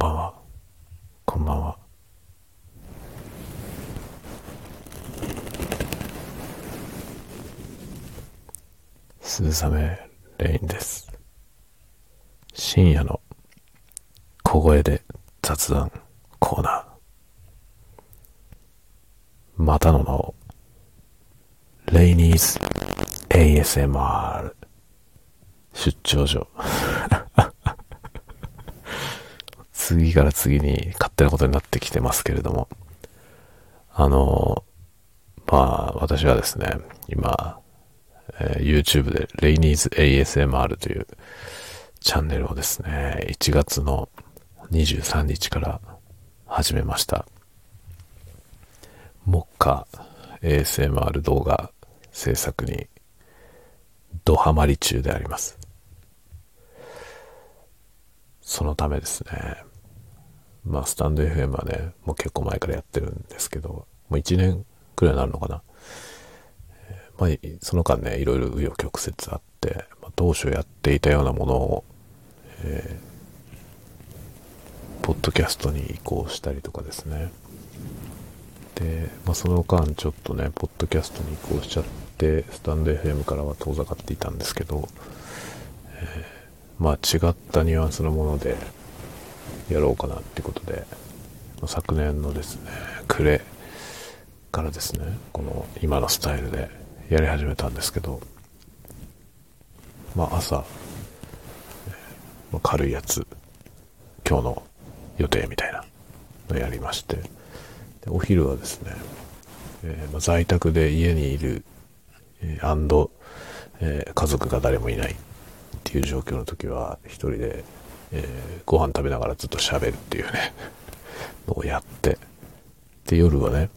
ばんは。こんばんは。鈴雨レインです。深夜の小声で雑談コーナー。またの名を、レイニーズ ASMR 出張所。次から次に勝手なことになってきてますけれども、あの、まあ、私はですね、今、えー YouTube でレイニーズ ASMR というチャンネルをですね、1月の23日から始めました。目下 ASMR 動画制作にドハマり中であります。そのためですね、まあ、スタンド FM はね、もう結構前からやってるんですけど、もう1年くらいになるのかな。まあ、その間ね、いろいろ紆余曲折あって、まあ、当初やっていたようなものを、えーポッドキャストに移行したりとかですね。で、まあ、その間ちょっとね、ポッドキャストに移行しちゃって、スタンド FM からは遠ざかっていたんですけど、えーまあ違ったニュアンスのものでやろうかなってことで、昨年のですね、暮れからですね、この今のスタイルでやり始めたんですけど、まあ朝、まあ軽いやつ、今日の予定みたいなのやりまして、でお昼はですね、えーまあ在宅で家にいる、えーアンド、えー家族が誰もいないっていう状況の時は一人で、えーご飯食べながらずっと喋るっていうね。のをやって。で夜はね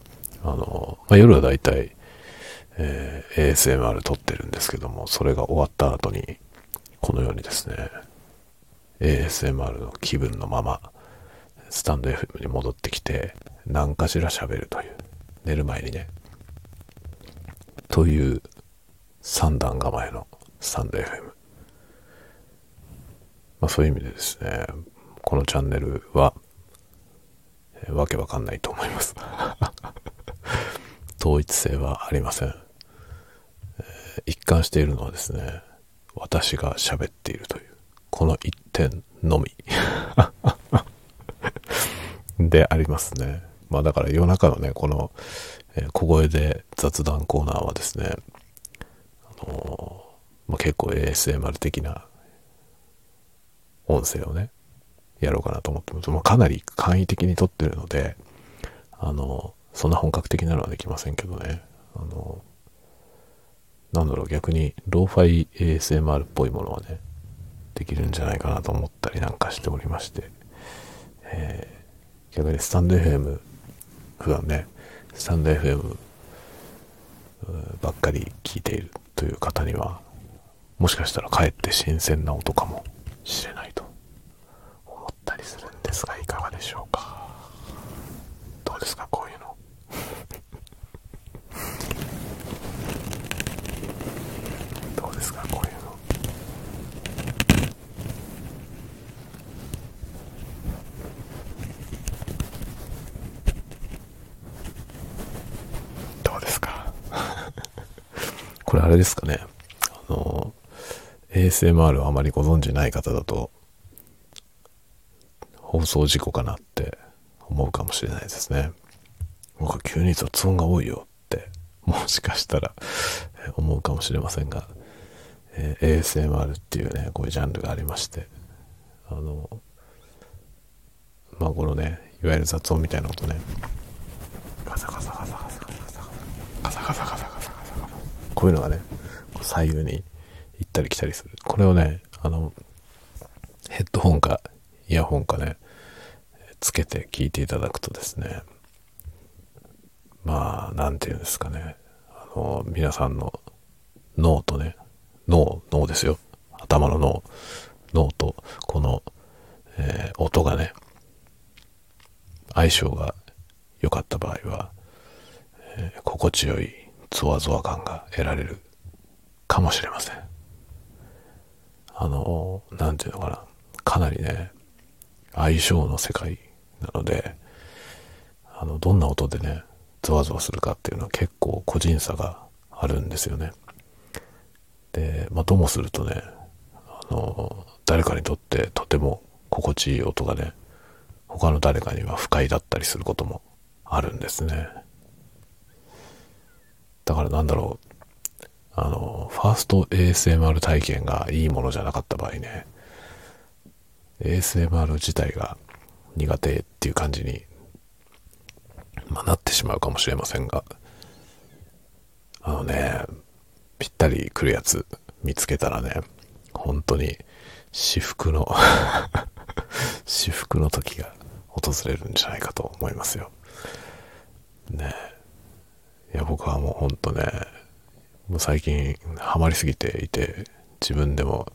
あの、まあ、夜は大体、えー ASMR 撮ってるんですけどもそれが終わった後にこのようにですね ASMR の気分のままスタンド FM に戻ってきて何かしら喋るという寝る前にねという三段構えのスタンド FM まあそういう意味でですね、このチャンネルは、えーわけわかんないと思います。統一性はありません。えー一貫しているのはですね、私が喋っているという、この一点のみ。でありますね。まあだから夜中のね、この、え小声で雑談コーナーはですね、あのーまあ、結構 ASMR 的な音声をね、やろうかなと思ってます。ま、かなり簡易的に撮ってるので、あの、そんな本格的なのはできませんけどね。あの、なんだろう、逆に、ローファイ ASMR っぽいものはね、できるんじゃないかなと思ったりなんかしておりまして、えー逆にスタンド FM、普段ね、スタンド FM ばっかり聞いているという方には、もしかしたらかえって新鮮な音かもしれないと思ったりするんですがいかがでしょうか？どうですかこういうの？どうですかこういうの？どうですか？これあれですかね。あの ASMR をあまりご存知ない方だと放送事故かなって思うかもしれないですね。僕は急に雑音が多いよってもしかしたら思うかもしれませんが、えー ASMR っていうね、こういうジャンルがありまして、あの、まあこのね、いわゆる雑音みたいな音ね、ガサガサガサガサガサガサガサガサガサガサガサガサこういうのがね、左右に行ったり来たりする。これをね、あの、ヘッドホンかイヤホンかね、つけて聞いていただくとですね、まあ、なんていうんですかね、あの、皆さんの脳とね、脳、脳ですよ。頭の脳、脳と、この、えー音がね、相性が良かった場合は、えー心地よいゾワゾワ感が得られるかもしれません。あの、なんていうのかな。かなりね、相性の世界なので、あの、どんな音でね、ゾワゾワするかっていうのは結構個人差があるんですよね。で、まあ、ともするとね、あの、誰かにとってとても心地いい音がね、他の誰かには不快だったりすることもあるんですね。だからなんだろう、あの、ファースト ASMR 体験がいいものじゃなかった場合ね、ASMR 自体が苦手っていう感じに、まあ、なってしまうかもしれませんが、あのね、ぴったり来るやつ見つけたらね、本当に至福の 至福の時が訪れるんじゃないかと思いますよ。ねいや、僕はもうほんとね、最近ハマりすぎていて、自分でも、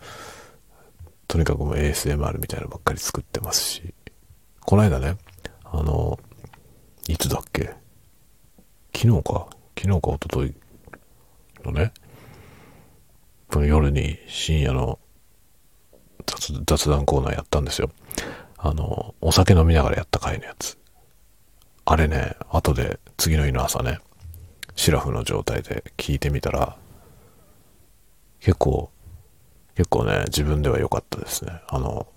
とにかくもう ASMR みたいなのばっかり作ってますし、この間ね、あの、いつだっけ？昨日か？昨日か一昨日のね、この夜に深夜の雑談コーナーやったんですよ。あの、お酒飲みながらやった回のやつ。あれね、後で次の日の朝ね、シラフの状態で聞いてみたら、結構、結構ね、自分では良かったですね。あの、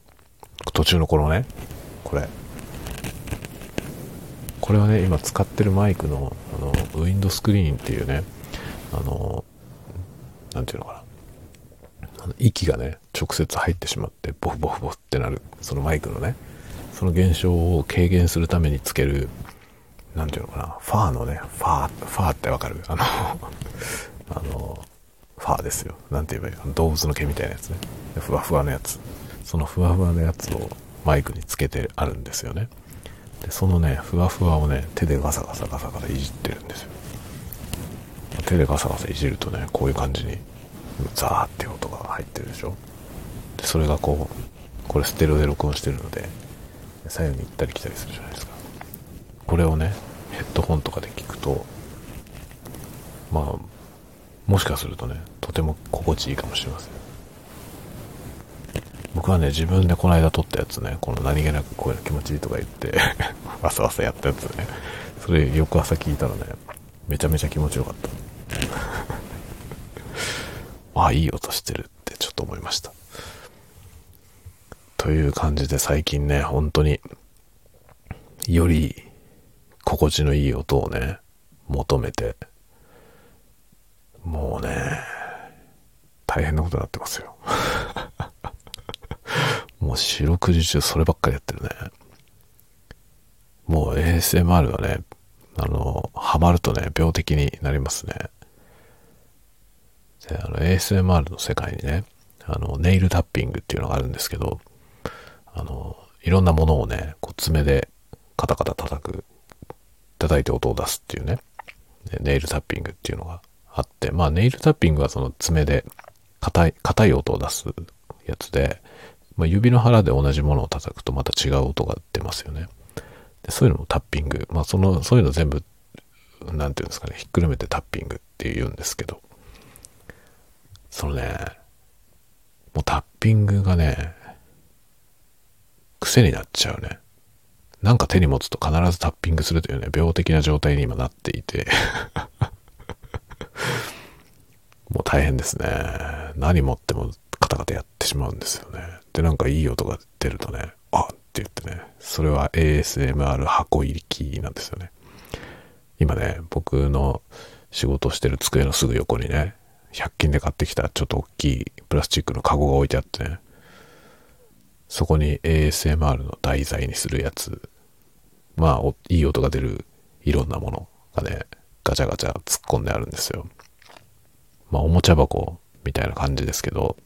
途中の頃ね、これ。これはね、今使ってるマイクの、あの、ウィンドスクリーンっていうね、あの、なんていうのかな。あの息がね、直接入ってしまって、ボフボフボフってなる、そのマイクのね、その現象を軽減するためにつける、なんていうのかな、ファーのね、ファー、ファーってわかる？あのあの、ファーですよ。なんて言えばいい？動物の毛みたいなやつね。ふわふわのやつ。そのふわふわのやつをマイクにつけてあるんですよね。で、そのね、ふわふわをね、手でガサガサガサガサいじってるんですよ。手でガサガサいじるとね、こういう感じに、ザーって音が入ってるでしょ。で、それがこう、これステレオで録音してるので、左右に行ったり来たりするじゃないですか。これをね、ヘッドホンとかで聞くと、まあ、もしかするとね、とても心地いいかもしれません。僕はね、自分でこの間撮ったやつね、この何気なく声の気持ちいいとか言って わさわさやったやつね、それ翌朝聞いたらね、めちゃめちゃ気持ちよかった。あ、いい音してるってちょっと思いました。という感じで最近ね、本当に、より心地のいい音をね、求めて、もうね、大変なことになってますよ。もう四六時中そればっかりやってるね。もう ASMR はね、あの、ハマるとね、病的になりますね。で、あの、ASMR の世界にね、あの、ネイルタッピングっていうのがあるんですけど、あの、いろんなものをね、こう爪でカタカタ叩く叩いて音を出すっていうね、ネイルタッピングっていうのがあって、まあネイルタッピングはその爪で硬い、硬い音を出すやつで、まあ、指の腹で同じものを叩くとまた違う音が出ますよね。でそういうのもタッピング。まあその、そういうの全部、なんていうんですかね、ひっくるめてタッピングって言うんですけど、そのね、もうタッピングがね、癖になっちゃうね。なんか手に持つと必ずタッピングするというね、病的な状態に今なっていて もう大変ですね。何持ってもカタカタやってしまうんですよね。で、なんかいい音が出るとね、あって言ってね、それは ASMR 箱入りキーなんですよね。今ね、僕の仕事してる机のすぐ横にね、100均で買ってきたちょっと大きいプラスチックのカゴが置いてあってね、そこに ASMR の題材にするやつまあ、いい音が出るいろんなものがね、ガチャガチャ突っ込んであるんですよ。まあ、おもちゃ箱みたいな感じですけど、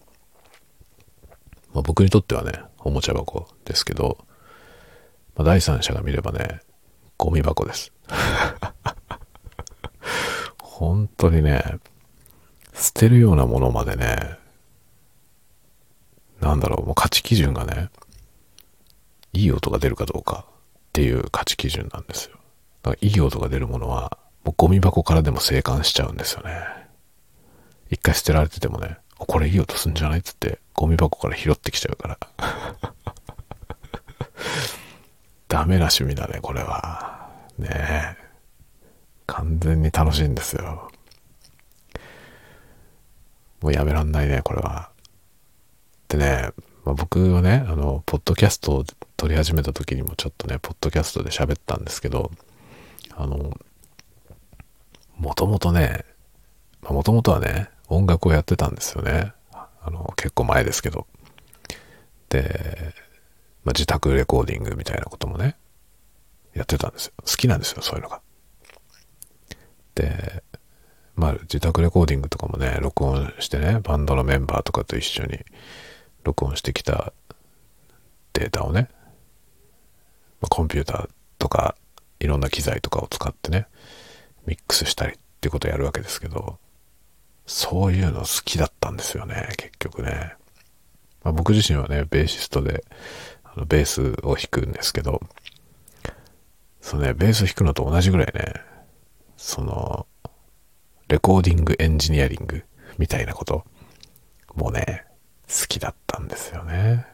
まあ、僕にとってはね、おもちゃ箱ですけど、まあ、第三者が見ればね、ゴミ箱です。本当にね、捨てるようなものまでね、なんだろう、もう価値基準がね、いい音が出るかどうかっていう価値基準なんですよ。だからいい音が出るものは、もうゴミ箱からでも生還しちゃうんですよね。一回捨てられててもね、これいい音すんじゃないっつって、ゴミ箱から拾ってきちゃうから。ダメな趣味だね、これは。ねえ。完全に楽しいんですよ。もうやめらんないね、これは。でね、まあ、僕はね、あの、ポッドキャストを撮り始めた時にもちょっとね、ポッドキャストで喋ったんですけど、あの、もともとね、もともとはね、音楽をやってたんですよね。あの、結構前ですけど。で、まあ、自宅レコーディングみたいなこともね、やってたんですよ。好きなんですよ、そういうのが。で、まあ、自宅レコーディングとかもね、録音してね、バンドのメンバーとかと一緒に録音してきたデータをね、まあ、コンピューターとかいろんな機材とかを使ってね、ミックスしたりっていうことをやるわけですけど、そういうの好きだったんですよね、結局ね。まあ、僕自身はね、ベーシストで、あのベースを弾くんですけど、そうね、ベース弾くのと同じぐらいね、その、レコーディングエンジニアリングみたいなこともうね、好きだったんですよね。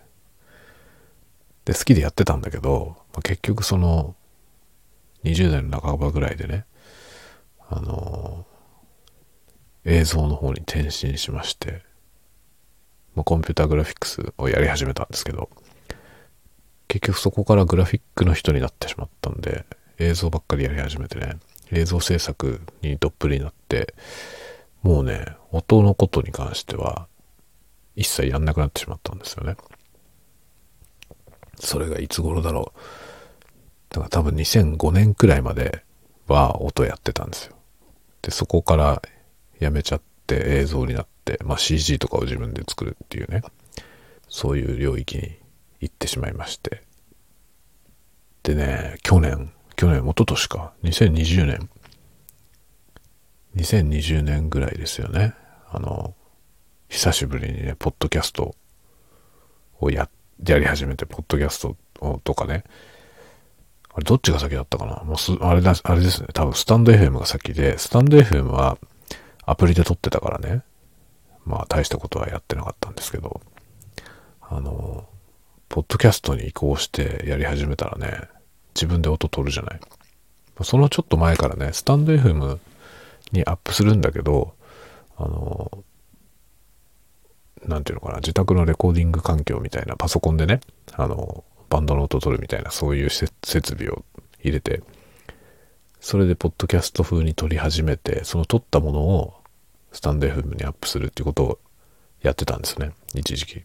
で、好きでやってたんだけど、まあ、結局その、20代の半ばぐらいでね、あの映像の方に転身しまして、まあ、コンピューターグラフィックスをやり始めたんですけど、結局そこからグラフィックの人になってしまったんで、映像ばっかりやり始めてね、映像制作にどっぷりになって、もうね、音のことに関しては、一切やんなくなってしまったんですよね。それがいつ頃だろう。だから多分2005年くらいまでは音やってたんですよ。で、そこからやめちゃって映像になって、まあ CG とかを自分で作るっていうね、そういう領域に行ってしまいまして。でね、去年、去年、一昨年か、2020年、2020年ぐらいですよね。あの、久しぶりにね、ポッドキャストをや、やり始めて、ポッドキャストとかね、あれどっちが先だったかな？もうす、あれだ、あれですね。多分スタンド FM が先で、スタンド FM はアプリで撮ってたからね。まあ大したことはやってなかったんですけど、あの、ポッドキャストに移行してやり始めたらね、自分で音取るじゃない。そのちょっと前からね、スタンド FM にアップするんだけど、あの、なんていうのかな、自宅のレコーディング環境みたいなパソコンでね、あの、バンドの音取るみたいなそういう設備を入れて、それでポッドキャスト風に撮り始めて、その撮ったものをスタンド FM にアップするっていうことをやってたんですね、一時期。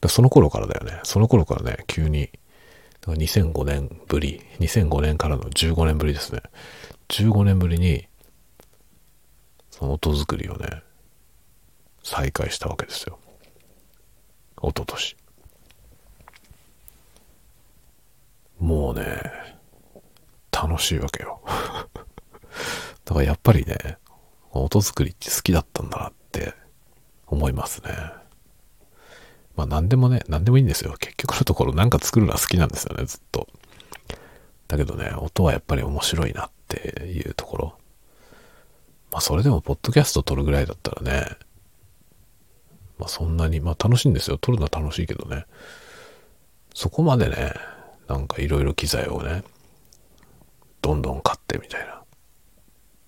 だその頃からだよね。その頃からね、急に、2005年ぶり、2005年からの15年ぶりですね。15年ぶりに、その音作りをね、再開したわけですよ。一昨年。もうね、楽しいわけよ。だからやっぱりね、音作りって好きだったんだなって思いますね。まあ何でもね、何でもいいんですよ。結局のところなんか作るのは好きなんですよね、ずっと。だけどね、音はやっぱり面白いなっていうところ。まあそれでもポッドキャスト撮るぐらいだったらね、まあそんなに、まあ楽しいんですよ。撮るのは楽しいけどね。そこまでね、なんかいろいろ機材をね、どんどん買ってみたいな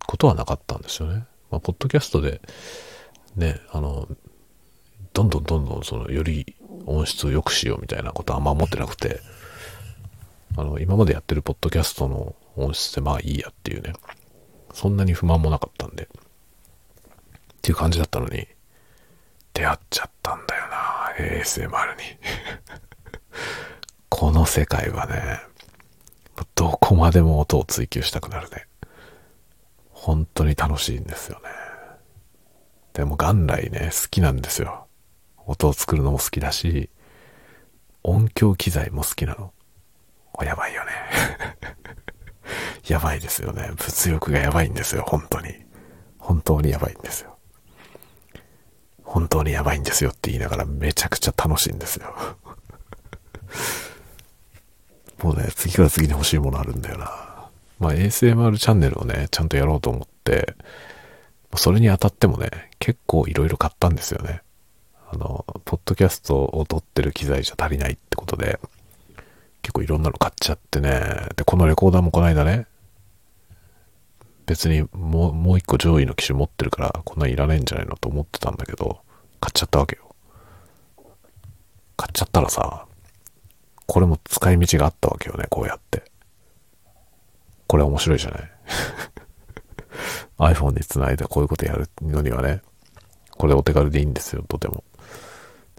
ことはなかったんですよね。まあ、ポッドキャストで、ね、あの、どんどんどんどんその、より音質を良くしようみたいなことはあんま思ってなくて、あの、今までやってるポッドキャストの音質でまあいいやっていうね、そんなに不満もなかったんで、っていう感じだったのに、出会っちゃったんだよな ASMR に この世界はね、どこまでも音を追求したくなるね。本当に楽しいんですよね。でも元来ね、好きなんですよ。音を作るのも好きだし、音響機材も好きなの。やばいよね。やばいですよね。物欲がやばいんですよ、本当に。本当にやばいんですよ。本当にやばいんですよって言いながらめちゃくちゃ楽しいんですよ。もうね、次から次に欲しいものあるんだよな。まあ ASMR チャンネルをね、ちゃんとやろうと思って、それにあたってもね、結構いろいろ買ったんですよね。あの、ポッドキャストを撮ってる機材じゃ足りないってことで、結構いろんなの買っちゃってね。で、このレコーダーもこの間ね、別にもう、もう一個上位の機種持ってるから、こんなんいらないんじゃないのと思ってたんだけど、買っちゃったわけよ。買っちゃったらさ、これも使い道があったわけよね、こうやって。これ面白いじゃない ?iPhone につないでこういうことやるのにはね、これお手軽でいいんですよ、とても。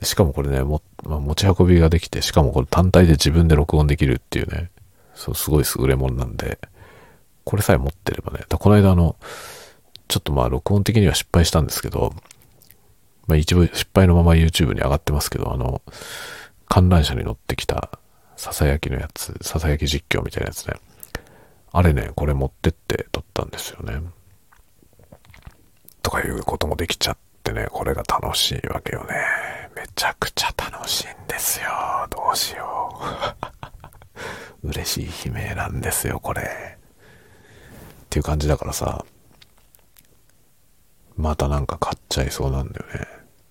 しかもこれね、も、まあ、持ち運びができて、しかもこれ単体で自分で録音できるっていうね、そう、すごい優れものなんで、これさえ持ってればね、だこの間あの、ちょっとまあ録音的には失敗したんですけど、まあ一部失敗のまま YouTube に上がってますけど、あの、観覧車に乗ってきた、ささやきのやつ、ささやき実況みたいなやつね。あれね、これ持ってって撮ったんですよね。とかいうこともできちゃってね、これが楽しいわけよね。めちゃくちゃ楽しいんですよ。どうしよう。嬉しい悲鳴なんですよ、これ。っていう感じだからさ、またなんか買っちゃいそうなんだよね。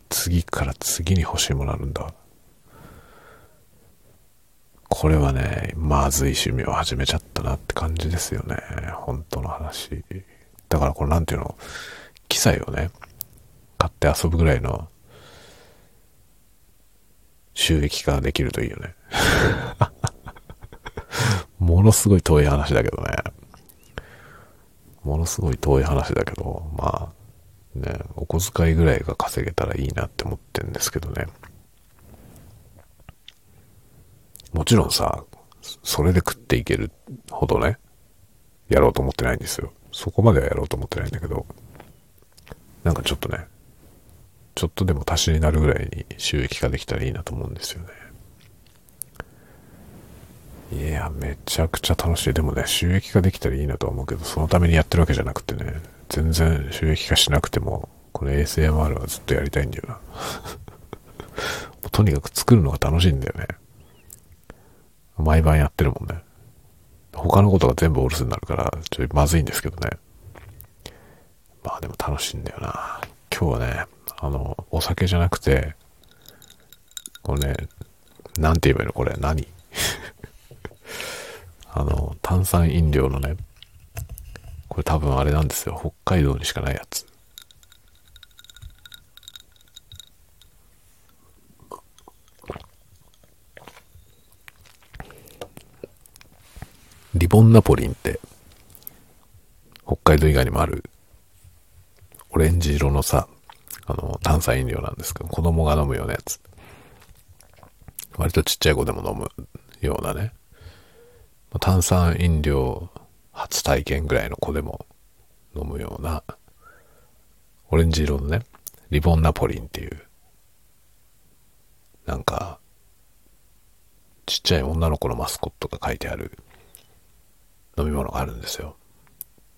次から次に欲しいものあるんだ。これはね、まずい趣味を始めちゃったなって感じですよね。本当の話。だからこれなんていうの、機材をね、買って遊ぶぐらいの収益化できるといいよね。ものすごい遠い話だけどね。ものすごい遠い話だけど、まあ、ね、お小遣いぐらいが稼げたらいいなって思ってるんですけどね。もちろんさ、それで食っていけるほどね、やろうと思ってないんですよ。そこまではやろうと思ってないんだけど、なんかちょっとね、ちょっとでも足しになるぐらいに収益化できたらいいなと思うんですよね。いや、めちゃくちゃ楽しい。でもね、収益化できたらいいなとは思うけど、そのためにやってるわけじゃなくてね、全然収益化しなくても、これ ASMR はずっとやりたいんだよな。とにかく作るのが楽しいんだよね。毎晩やってるもんね。他のことが全部お留守になるから、ちょっとまずいんですけどね。まあでも楽しいんだよな。今日はね、あの、お酒じゃなくて、これね、なんて言えばいいの？これ、何？あの、炭酸飲料のね、これ多分あれなんですよ。北海道にしかないやつ。リボンナポリンって北海道以外にもあるオレンジ色のさ、あの、炭酸飲料なんですけど、子供が飲むようなやつ。割とちっちゃい子でも飲むようなね。炭酸飲料初体験ぐらいの子でも飲むような、オレンジ色のね、リボンナポリンっていう、なんか、ちっちゃい女の子のマスコットが書いてある飲み物があるんですよ。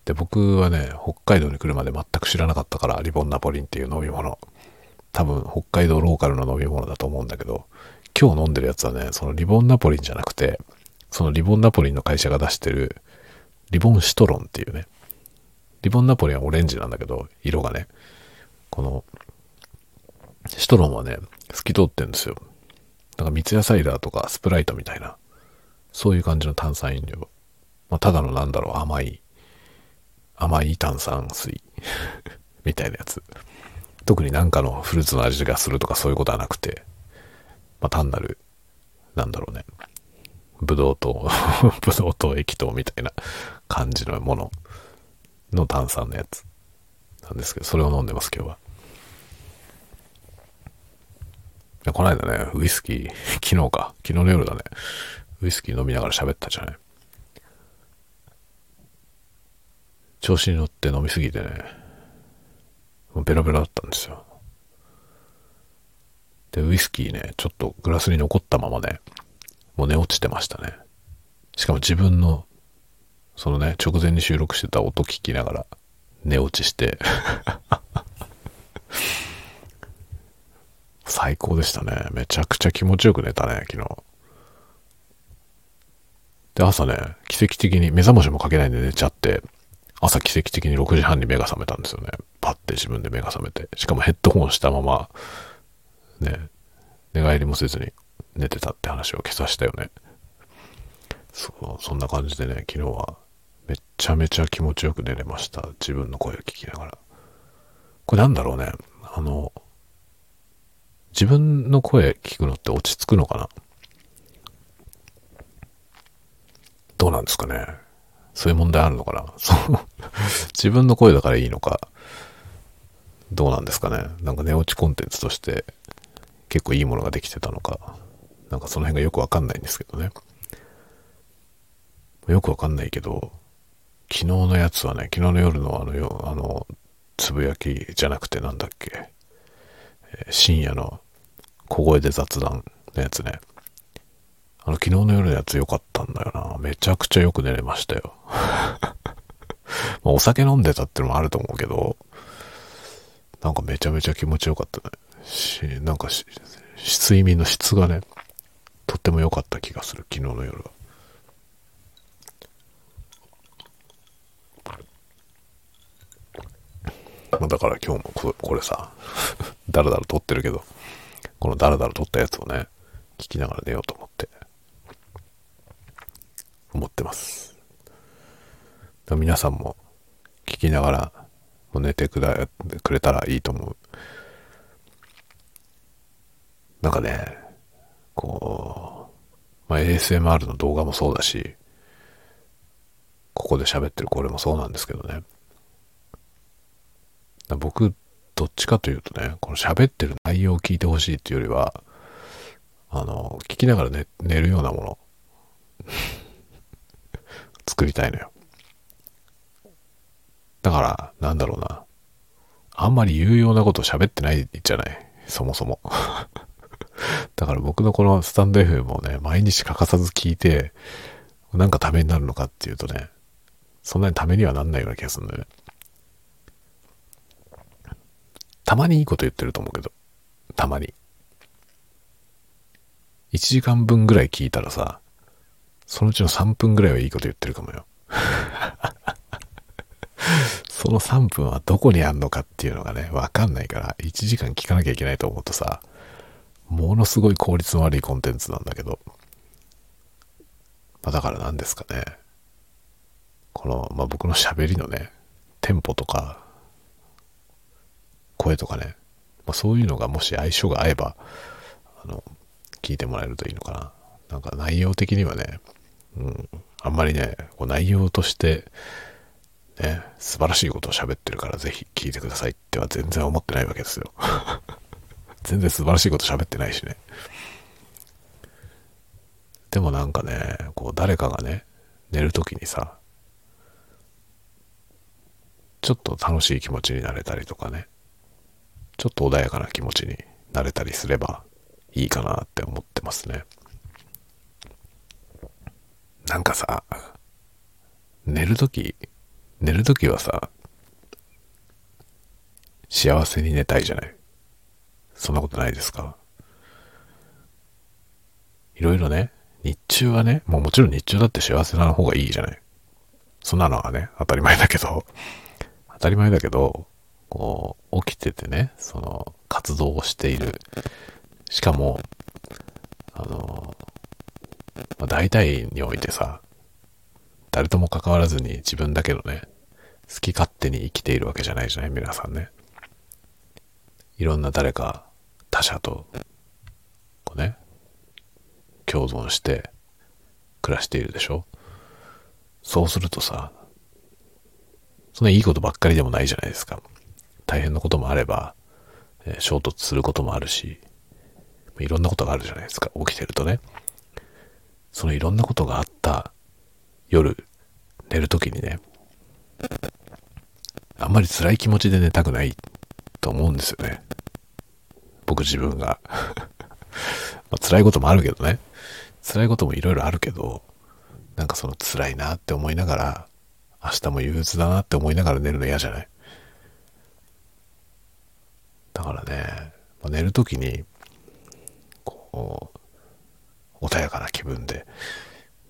で、僕はね、北海道に来るまで全く知らなかったから、リボンナポリンっていう飲み物。多分、北海道ローカルの飲み物だと思うんだけど、今日飲んでるやつはね、そのリボンナポリンじゃなくて、そのリボンナポリンの会社が出してる、リボンシトロンっていうね、リボンナポリンはオレンジなんだけど、色がね、この、シトロンはね、透き通ってるんですよ。だから三ツ矢サイダーとかスプライトみたいな、そういう感じの炭酸飲料。まあ、ただのなんだろう、甘い、甘い炭酸水 みたいなやつ。特になんかのフルーツの味がするとかそういうことはなくて、まあ、単なる、なんだろうね、ブドウ糖、ブドウ糖液糖みたいな感じのものの炭酸のやつなんですけど、それを飲んでます、今日は。この間ね、ウイスキー、昨日か、昨日の夜だね、ウイスキー飲みながら喋ったじゃない。調子に乗って飲みすぎてね、もうベロベロだったんですよ。で、ウイスキーね、ちょっとグラスに残ったままね、もう寝落ちてましたね。しかも自分の、そのね、直前に収録してた音聞きながら寝落ちして 最高でしたね。めちゃくちゃ気持ちよく寝たね、昨日。で、朝ね、奇跡的に目覚ましもかけないんで寝ちゃって、朝奇跡的に6時半に目が覚めたんですよね。パッて自分で目が覚めて。しかもヘッドホンしたまま、ね、寝返りもせずに寝てたって話を消さしたよね。そう、そんな感じでね、昨日はめっちゃめちゃ気持ちよく寝れました。自分の声を聞きながら。これなんだろうね。あの、自分の声聞くのって落ち着くのかな？どうなんですかね。そういう問題あるのかな？そう。自分の声だからいいのか。どうなんですかね。なんか寝落ちコンテンツとして結構いいものができてたのか。なんかその辺がよくわかんないんですけどね。よくわかんないけど、昨日のやつはね、昨日の夜のあのよ、あの、つぶやきじゃなくてなんだっけ、えー、深夜の小声で雑談のやつね。あの、昨日の夜のやつ良かったんだよな。めちゃくちゃよく寝れましたよ。まお酒飲んでたってのもあると思うけど、なんかめちゃめちゃ気持ちよかったね。し、なんかし睡眠の質がね、とっても良かった気がする、昨日の夜は。まあ、だから今日もここれさ、だらだら撮ってるけど、このだらだら撮ったやつをね、聞きながら寝ようと思って、思ってます。皆さんも聞きながらもう寝てくれくれたらいいと思う。なんかね、まあ、ASMR の動画もそうだし、ここで喋ってるこれもそうなんですけどね。僕、どっちかというとね、この喋ってる内容を聞いてほしいっていうよりは、あの、聞きながら寝寝るようなもの、作りたいのよ。だから、なんだろうな。あんまり有用なこと喋ってないじゃない。そもそも。だから僕のこのスタンド FM をね、毎日欠かさず聞いて、なんかためになるのかっていうとね、そんなにためにはなんないような気がするんだよね。たまにいいこと言ってると思うけど、たまに。1時間分ぐらい聞いたらさ、そのうちの3分ぐらいはいいこと言ってるかもよ。その3分はどこにあんのかっていうのがね、わかんないから、1時間聞かなきゃいけないと思うとさ、ものすごい効率の悪いコンテンツなんだけど。まあ、だから何ですかね。この、まあ、僕の喋りのね、テンポとか、声とかね、まあ、そういうのがもし相性が合えば、あの、聞いてもらえるといいのかな。なんか内容的にはね、うん、あんまりね、こう内容として、ね、素晴らしいことを喋ってるからぜひ聞いてくださいっては全然思ってないわけですよ。全然素晴らしいこと喋ってないしね。でもなんかね、こう誰かがね、寝るときにさ、ちょっと楽しい気持ちになれたりとかね、ちょっと穏やかな気持ちになれたりすればいいかなって思ってますね。なんかさ、寝るとき、寝るときはさ、幸せに寝たいじゃない？そんなことないですか？いろいろね、日中はね、もうもちろん日中だって幸せな方がいいじゃない。そんなのはね、当たり前だけど、当たり前だけど、こう、起きててね、その、活動をしている。しかも、あの、まあ、大体においてさ、誰とも関わらずに自分だけのね、好き勝手に生きているわけじゃないじゃない？皆さんね。いろんな誰か他者と、こうね、共存して暮らしているでしょ？そうするとさ、そんないいことばっかりでもないじゃないですか。大変なこともあれば、えー、衝突することもあるし、いろんなことがあるじゃないですか。起きてるとね。そのいろんなことがあった夜、寝るときにね、あんまり辛い気持ちで寝たくないと思うんですよね。僕自分が まあ、辛いこともあるけどね。辛いこともいろいろあるけど、なんかその辛いなって思いながら、明日も憂鬱だなって思いながら寝るの嫌じゃない？だからね、まあ、寝るときに、こう、穏やかな気分で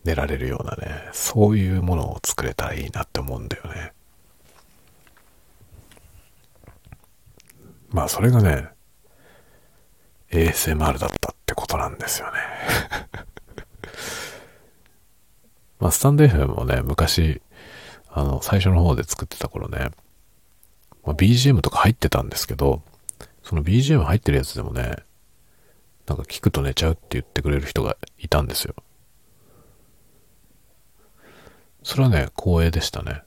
寝られるようなね、そういうものを作れたらいいなって思うんだよね。まあそれがね、ASMR だったってことなんですよね まあ、スタンド FM もね、昔、あの、最初の方で作ってた頃ね、まあ、BGM とか入ってたんですけど、その BGM 入ってるやつでもね、なんか聞くと寝ちゃうって言ってくれる人がいたんですよ。それはね、光栄でしたね。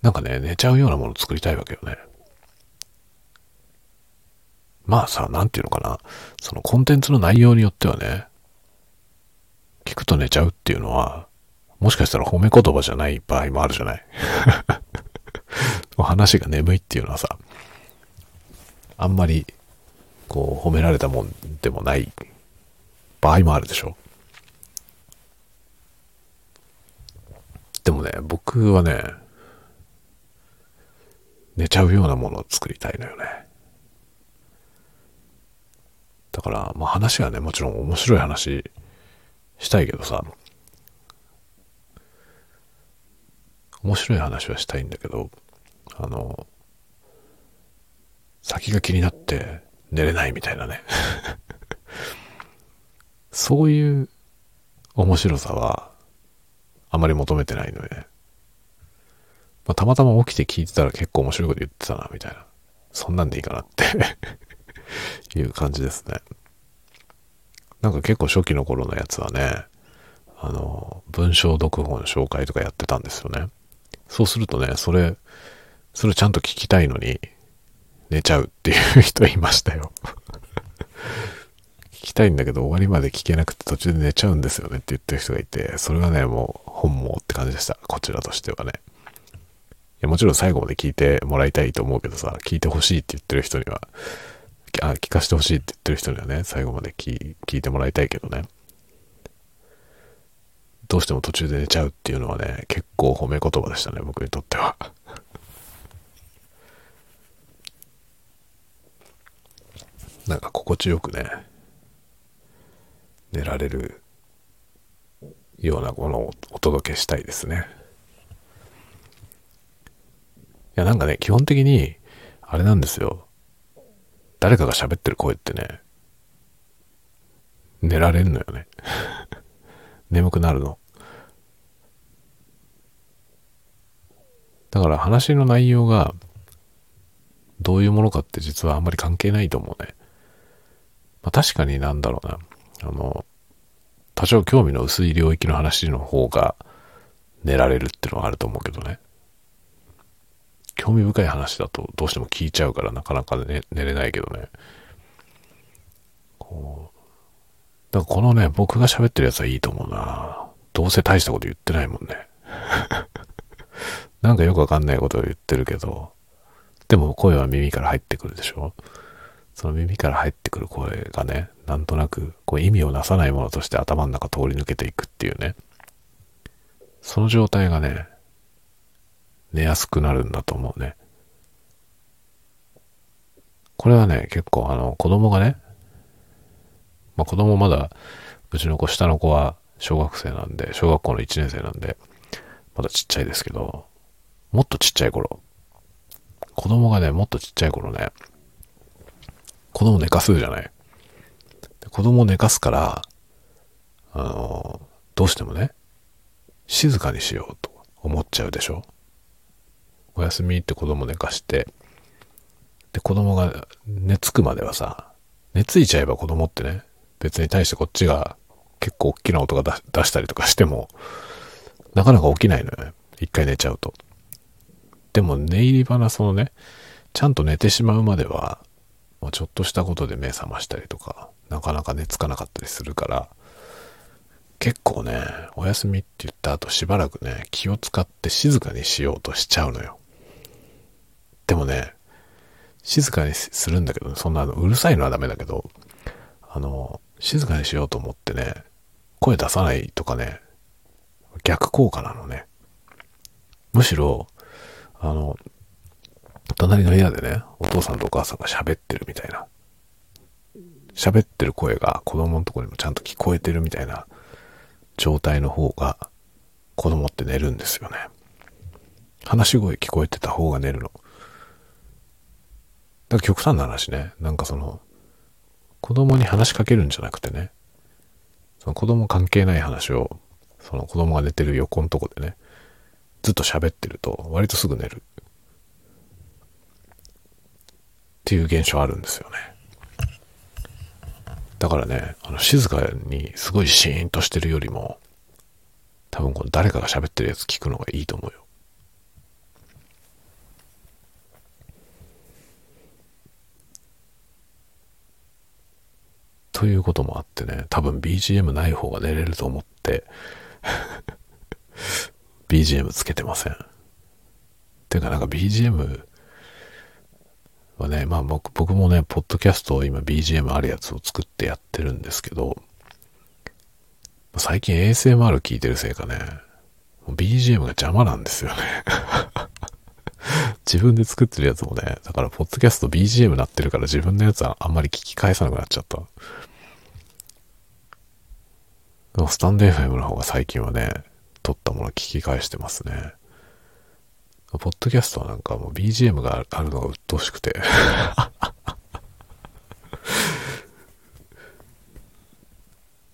なんかね、寝ちゃうようなものを作りたいわけよね。まあさ、なんていうのかな。そのコンテンツの内容によってはね、聞くと寝ちゃうっていうのは、もしかしたら褒め言葉じゃない場合もあるじゃない。話が眠いっていうのはさ、あんまり、こう、褒められたもんでもない場合もあるでしょ。でもね、僕はね、寝ちゃうようなものを作りたいのよね。だから、まあ話はね、もちろん面白い話したいけどさ、面白い話はしたいんだけど、あの、先が気になって寝れないみたいなね。そういう面白さはあまり求めてないので、まあ、たまたま起きて聞いてたら結構面白いこと言ってたな、みたいな。そんなんでいいかなって いう感じですね。なんか結構初期の頃のやつはね、あの、文章読本紹介とかやってたんですよね。そうするとね、それ、それちゃんと聞きたいのに、寝ちゃうっていう人いましたよ 聞きたいんだけど終わりまで聞けなくて途中で寝ちゃうんですよねって言ってる人がいて、それがね、もう本望って感じでした。こちらとしてはね。いやもちろん最後まで聞いてもらいたいと思うけどさ、聞いてほしいって言ってる人には、あ、聞かせてほしいって言ってる人にはね、最後まで聞聞いてもらいたいけどね。どうしても途中で寝ちゃうっていうのはね、結構褒め言葉でしたね、僕にとっては。なんか心地よくね、寝られるようなものをお届けしたいですね。いや、なんかね、基本的に、あれなんですよ。誰かが喋ってる声ってね、寝られんのよね。眠くなるの。だから話の内容がどういうものかって実はあんまり関係ないと思うね。まあ、確かになんだろうな。あの、多少興味の薄い領域の話の方が寝られるっていうのはあると思うけどね。興味深い話だとどうしても聞いちゃうからなかなか、ね、寝れないけどね。こう。だからこのね、僕が喋ってるやつはいいと思うな。どうせ大したこと言ってないもんね。なんかよくわかんないことを言ってるけど、でも声は耳から入ってくるでしょその耳から入ってくる声がね、なんとなくこう意味をなさないものとして頭の中通り抜けていくっていうね。その状態がね、寝やすくなるんだと思うね。これはね、結構あの、子供がね、まあ子供まだ、うちの子、下の子は小学生なんで、小学校の1年生なんで、まだちっちゃいですけど、もっとちっちゃい頃、子供がね、もっとちっちゃい頃ね、子供寝かすじゃない。子供寝かすから、あの、どうしてもね、静かにしようと思っちゃうでしょおやすみって子供寝かして、で、子供が寝つくまではさ、寝ついちゃえば子供ってね、別に対してこっちが結構大きな音が出したりとかしても、なかなか起きないのよね。一回寝ちゃうと。でも寝入り花そのね、ちゃんと寝てしまうまでは、まあ、ちょっとしたことで目覚ましたりとか、なかなか寝つかなかったりするから、結構ね、おやすみって言った後しばらくね、気を使って静かにしようとしちゃうのよ。でもね、静かにするんだけど、そんなうるさいのはダメだけど、あの、静かにしようと思ってね、声出さないとかね、逆効果なのね。むしろ、あの、隣の部屋でね、お父さんとお母さんが喋ってるみたいな。喋ってる声が子供のとこにもちゃんと聞こえてるみたいな状態の方が子供って寝るんですよね。話し声聞こえてた方が寝るの。だから極端な話ね。なんかその、子供に話しかけるんじゃなくてね、その子供関係ない話を、その子供が寝てる横のとこでね、ずっと喋ってると割とすぐ寝る。っていう現象あるんですよね。だからね、あの静かにすごいシーンとしてるよりも、多分この誰かが喋ってるやつ聞くのがいいと思うよ。ということもあってね、多分 BGM ない方が寝れると思って BGM つけてません。ていうかなんか BGM はね、まあ僕僕もね、ポッドキャストを今 BGM あるやつを作ってやってるんですけど、最近 ASMR 聞いてるせいかね、BGM が邪魔なんですよね 自分で作ってるやつもね、だからポッドキャスト BGM なってるから自分のやつはあんまり聞き返さなくなっちゃった。でもスタンド FM の方が最近はね、撮ったもの聞き返してますね。ポッドキャストなんかもう BGM があるのが鬱陶しくて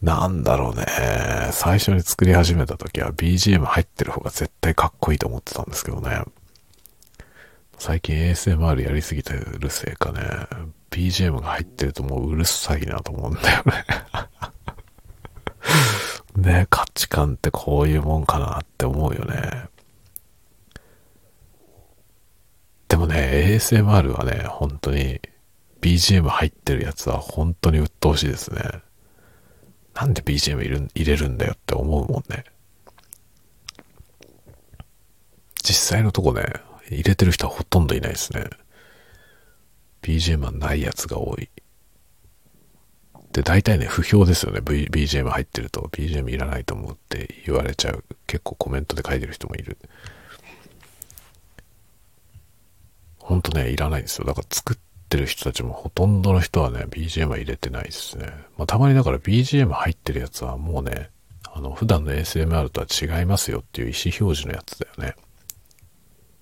なんだろうね。最初に作り始めた時は BGM 入ってる方が絶対かっこいいと思ってたんですけどね。最近 ASMR やりすぎてるせいかね、BGM が入ってるともううるさいなと思うんだよね。ね価値観ってこういうもんかなって思うよね。でもね、ASMR はね、本当に BGM 入ってるやつは本当に鬱陶しいですね。なんで BGM 入れ入れるんだよって思うもんね。実際のとこね、入れてる人はほとんどいないですね。BGM はないやつが多い。で、大体ね、不評ですよね。v、BGM 入ってると BGM いらないと思うって言われちゃう。結構コメントで書いてる人もいる。ほんとね、いらないんですよ。だから作ってる人たちもほとんどの人はね、BGM は入れてないですね。まあ、たまにだから BGM 入ってるやつはもうね、あの、普段の ASMR とは違いますよっていう意思表示のやつだよね。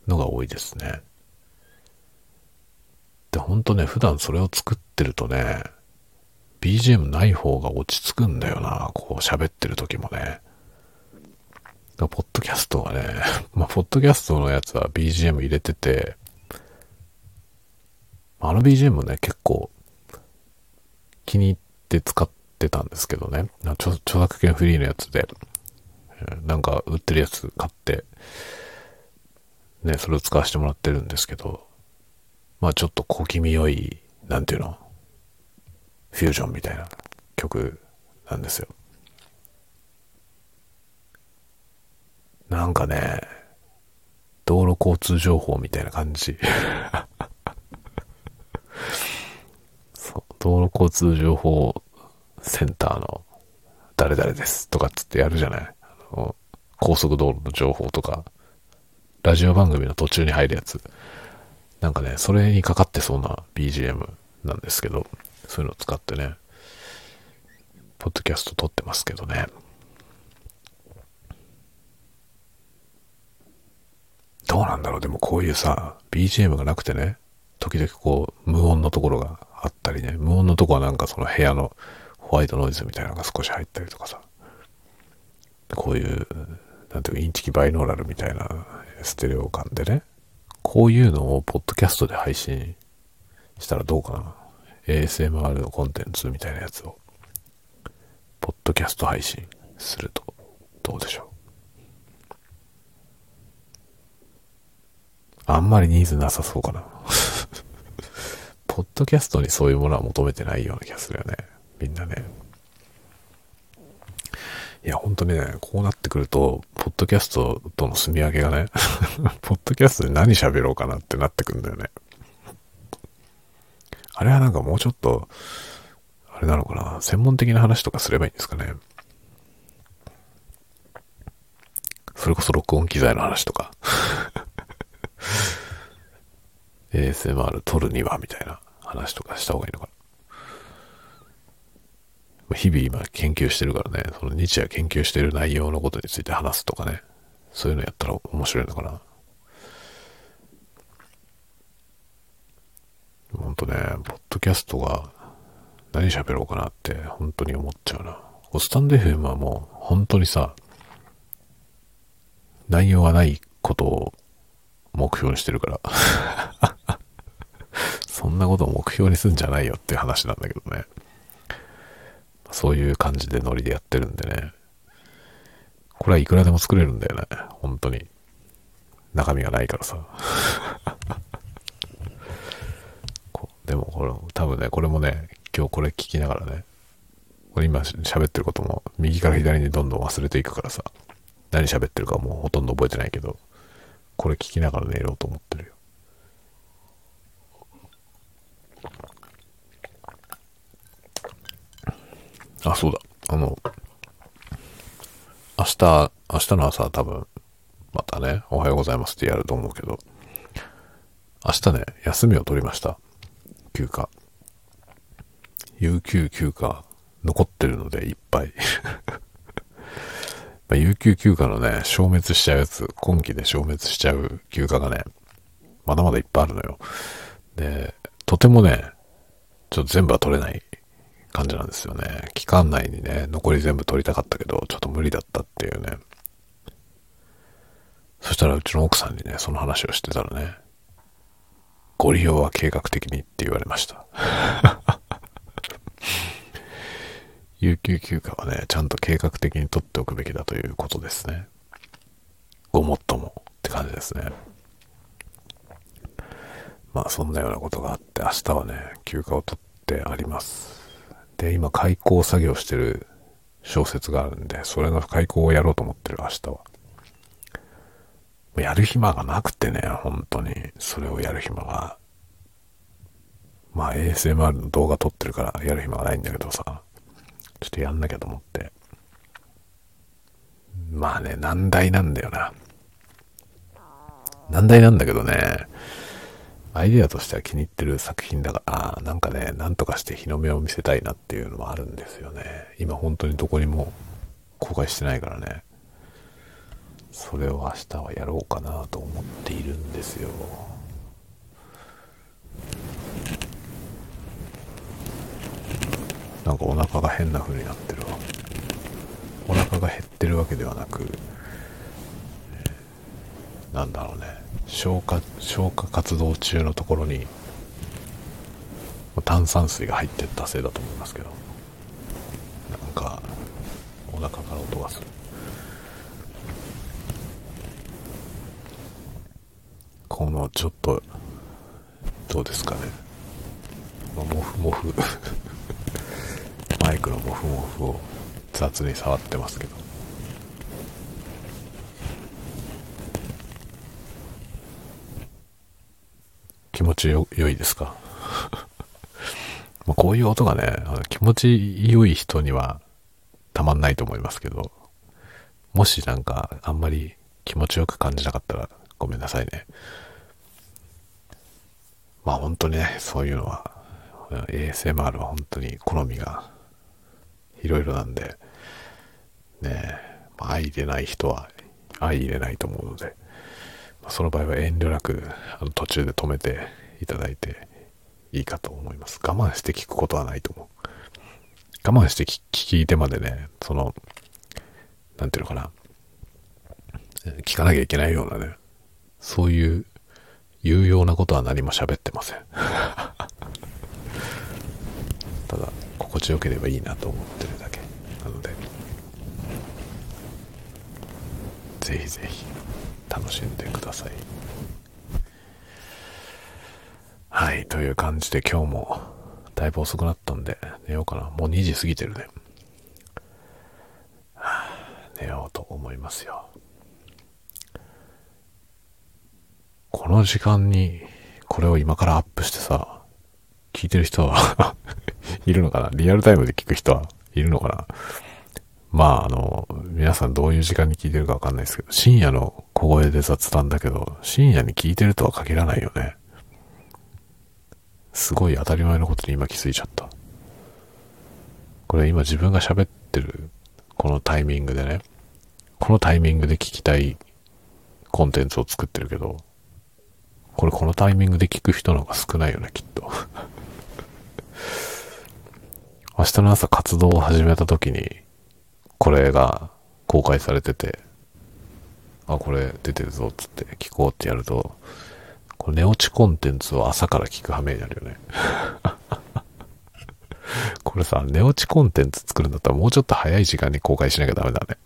のが多いですね。で、ほんとね、普段それを作ってるとね、BGM ない方が落ち着くんだよな、こう喋ってる時もね。ポッドキャストはね、まあ、ポッドキャストのやつは BGM 入れてて、あの BGM もね、結構気に入って使ってたんですけどね。著著作権フリーのやつで、なんか売ってるやつ買って、ね、それを使わせてもらってるんですけど、まあちょっと小気味良い、なんていうの、フュージョンみたいな曲なんですよ。なんかね、道路交通情報みたいな感じ。道路交通情報センターの誰々ですとかっつってやるじゃないあの高速道路の情報とか、ラジオ番組の途中に入るやつ。なんかね、それにかかってそうな BGM なんですけど、そういうのを使ってね、ポッドキャスト撮ってますけどね。どうなんだろうでもこういうさ、BGM がなくてね、時々こう、無音のところがあったりね、無音のとこはなんかその部屋のホワイトノイズみたいなのが少し入ったりとかさ、こういう、なんていうか、インチキバイノーラルみたいなステレオ感でね、こういうのをポッドキャストで配信したらどうかな。ASMR のコンテンツみたいなやつを、ポッドキャスト配信すると、どうでしょう？あんまりニーズなさそうかな。ポッドキャストにそういうものは求めてないような気がするよね。みんなね。いや、本当にね、こうなってくると、ポッドキャストとの住み分けがね、ポッドキャストで何喋ろうかなってなってくんだよね。あれはなんかもうちょっと、あれなのかな、専門的な話とかすればいいんですかね。それこそ録音機材の話とか。ASMR 撮るには、みたいな。話とかした方がいいのかな。日々今研究してるからね、その日夜研究してる内容のことについて話すとかね、そういうのやったら面白いのかな。ほんとね、ポッドキャストが何喋ろうかなって本当に思っちゃうな。スタンド FM はもう本当にさ、内容がないことを目標にしてるから そんなことを目標にすんじゃないよっていう話なんだけどね。そういう感じでノリでやってるんでね。これはいくらでも作れるんだよね。本当に。中身がないからさ。でもこれ、多分ね、これもね、今日これ聞きながらね、これ今喋ってることも右から左にどんどん忘れていくからさ、何喋ってるかもうほとんど覚えてないけど、これ聞きながら寝ろうと思ってるよ。あ、そうだ。あの、明日、明日の朝多分、またね、おはようございますってやると思うけど、明日ね、休みを取りました。休暇。有給休暇残ってるのでいっぱい まあ、有給休暇のね、消滅しちゃうやつ、今期で消滅しちゃう休暇がね、まだまだいっぱいあるのよ。で、とてもね、ちょっと全部は取れない感じなんですよね。期間内にね、残り全部取りたかったけど、ちょっと無理だったっていうね。そしたらうちの奥さんにね、その話をしてたらね、ご利用は計画的にって言われました。有給休暇はね、ちゃんと計画的に取っておくべきだということですね。ごもっともって感じですね。まあそんなようなことがあって、明日はね、休暇を取ってあります。で、今開校作業してる小説があるんで、それの開校をやろうと思ってる明日は。やる暇がなくてね、本当に、それをやる暇が。まあ ASMR の動画撮ってるからやる暇がないんだけどさ、ちょっとやんなきゃと思って。まあね、難題なんだよな。難題なんだけどね、アイディアとしては気に入ってる作品だからあ、なんかね、なんとかして日の目を見せたいなっていうのもあるんですよね。今本当にどこにも公開してないからね。それを明日はやろうかなと思っているんですよ。なんかお腹が変な風になってるわ。お腹が減ってるわけではなく、なんだろうね。消化消化活動中のところに炭酸水が入ってったせいだと思いますけど。なんかお腹から音がする。このちょっと、どうですかね。まあ、もふもふマイクのモフモフを雑に触ってますけど。気持ちよ良いですか？まあこういう音がね、気持ち良い人にはたまんないと思いますけど、もしなんかあんまり気持ちよく感じなかったらごめんなさいね。まあ本当にね、そういうのは、ASMR は本当に好みがいろいろなんで、ねまあ、相入れない人は相入れないと思うので、まあ、その場合は遠慮なくあの途中で止めていただいていいかと思います。我慢して聞くことはないと思う。我慢して聞いてまでね、その、なんていうのかな、聞かなきゃいけないようなね、そういう有用なことは何も喋ってません。ただ心地よければいいなと思ってるだけ。なのでぜひぜひ楽しんでください。はいという感じで今日もだいぶ遅くなったんで寝ようかな。もう2時過ぎてるね、寝ようと思いますよ。この時間にこれを今からアップしてさ、聞いてる人は いるのかな？リアルタイムで聞く人はいるのかな？まあ、あの、皆さんどういう時間に聞いてるかわかんないですけど、深夜の小声で雑談だけど、深夜に聞いてるとは限らないよね。すごい当たり前のことに今気づいちゃった。これ今自分が喋ってるこのタイミングでね、このタイミングで聞きたいコンテンツを作ってるけど、これこのタイミングで聞く人の方が少ないよね、きっと。明日の朝活動を始めた時にこれが公開されてて、あ、これ出てるぞつって聞こうってやると、これ寝落ちコンテンツを朝から聞く羽目になるよね。これさ、寝落ちコンテンツ作るんだったらもうちょっと早い時間に公開しなきゃダメだね。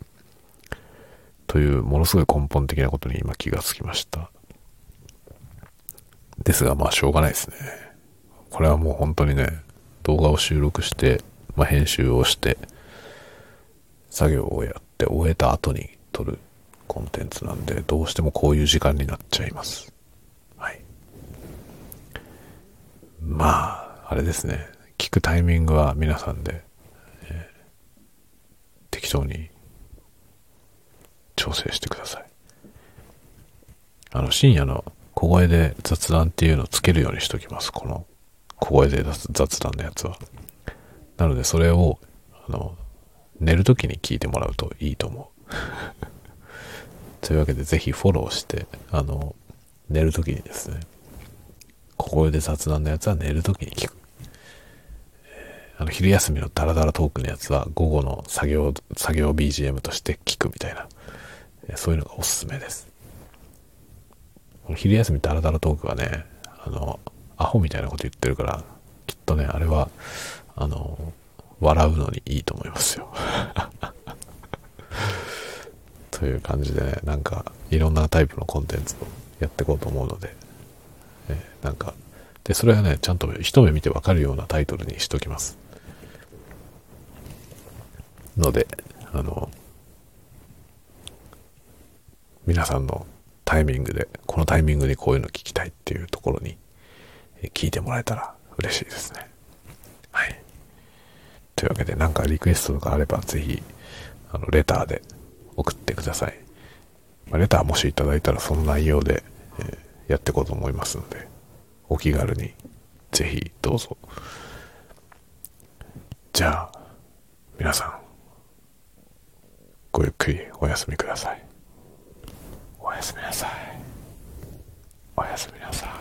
という、ものすごい根本的なことに今気がつきました。ですが、まあしょうがないですね。これはもう本当にね、動画を収録して、まあ、編集をして、作業をやって終えた後に撮るコンテンツなんで、どうしてもこういう時間になっちゃいます。はい。まあ、あれですね。聞くタイミングは皆さんで、えー、適当に調整してください。あの、深夜の小声で雑談っていうのをつけるようにしときます。この小声で雑談のやつは。なので、それを、あの、寝るときに聞いてもらうといいと思う。というわけで、ぜひフォローして、あの、寝るときにですね、小声で雑談のやつは寝るときに聞く。あの、昼休みのダラダラトークのやつは午後の作業、作業 BGM として聞くみたいな、そういうのがおすすめです。昼休みダラダラトークはね、あの、アホみたいなこと言ってるから、きっとね、あれは、あの、笑うのにいいと思いますよ。という感じでね、なんか、いろんなタイプのコンテンツをやっていこうと思うので、えなんか、で、それはね、ちゃんと一目見てわかるようなタイトルにしときます。ので、あの、皆さんのタイミングで、このタイミングにこういうの聞きたいっていうところに聞いてもらえたら嬉しいですね。はい。というわけで、なんかリクエストとかあれば、ぜひ、あの、レターで送ってください。まあ、レターもしいただいたら、その内容で、えー、やっていこうと思いますので、お気軽に、ぜひ、どうぞ。じゃあ、皆さん、ごゆっくりお休みくださいおやすみなさい。おやすみなさい。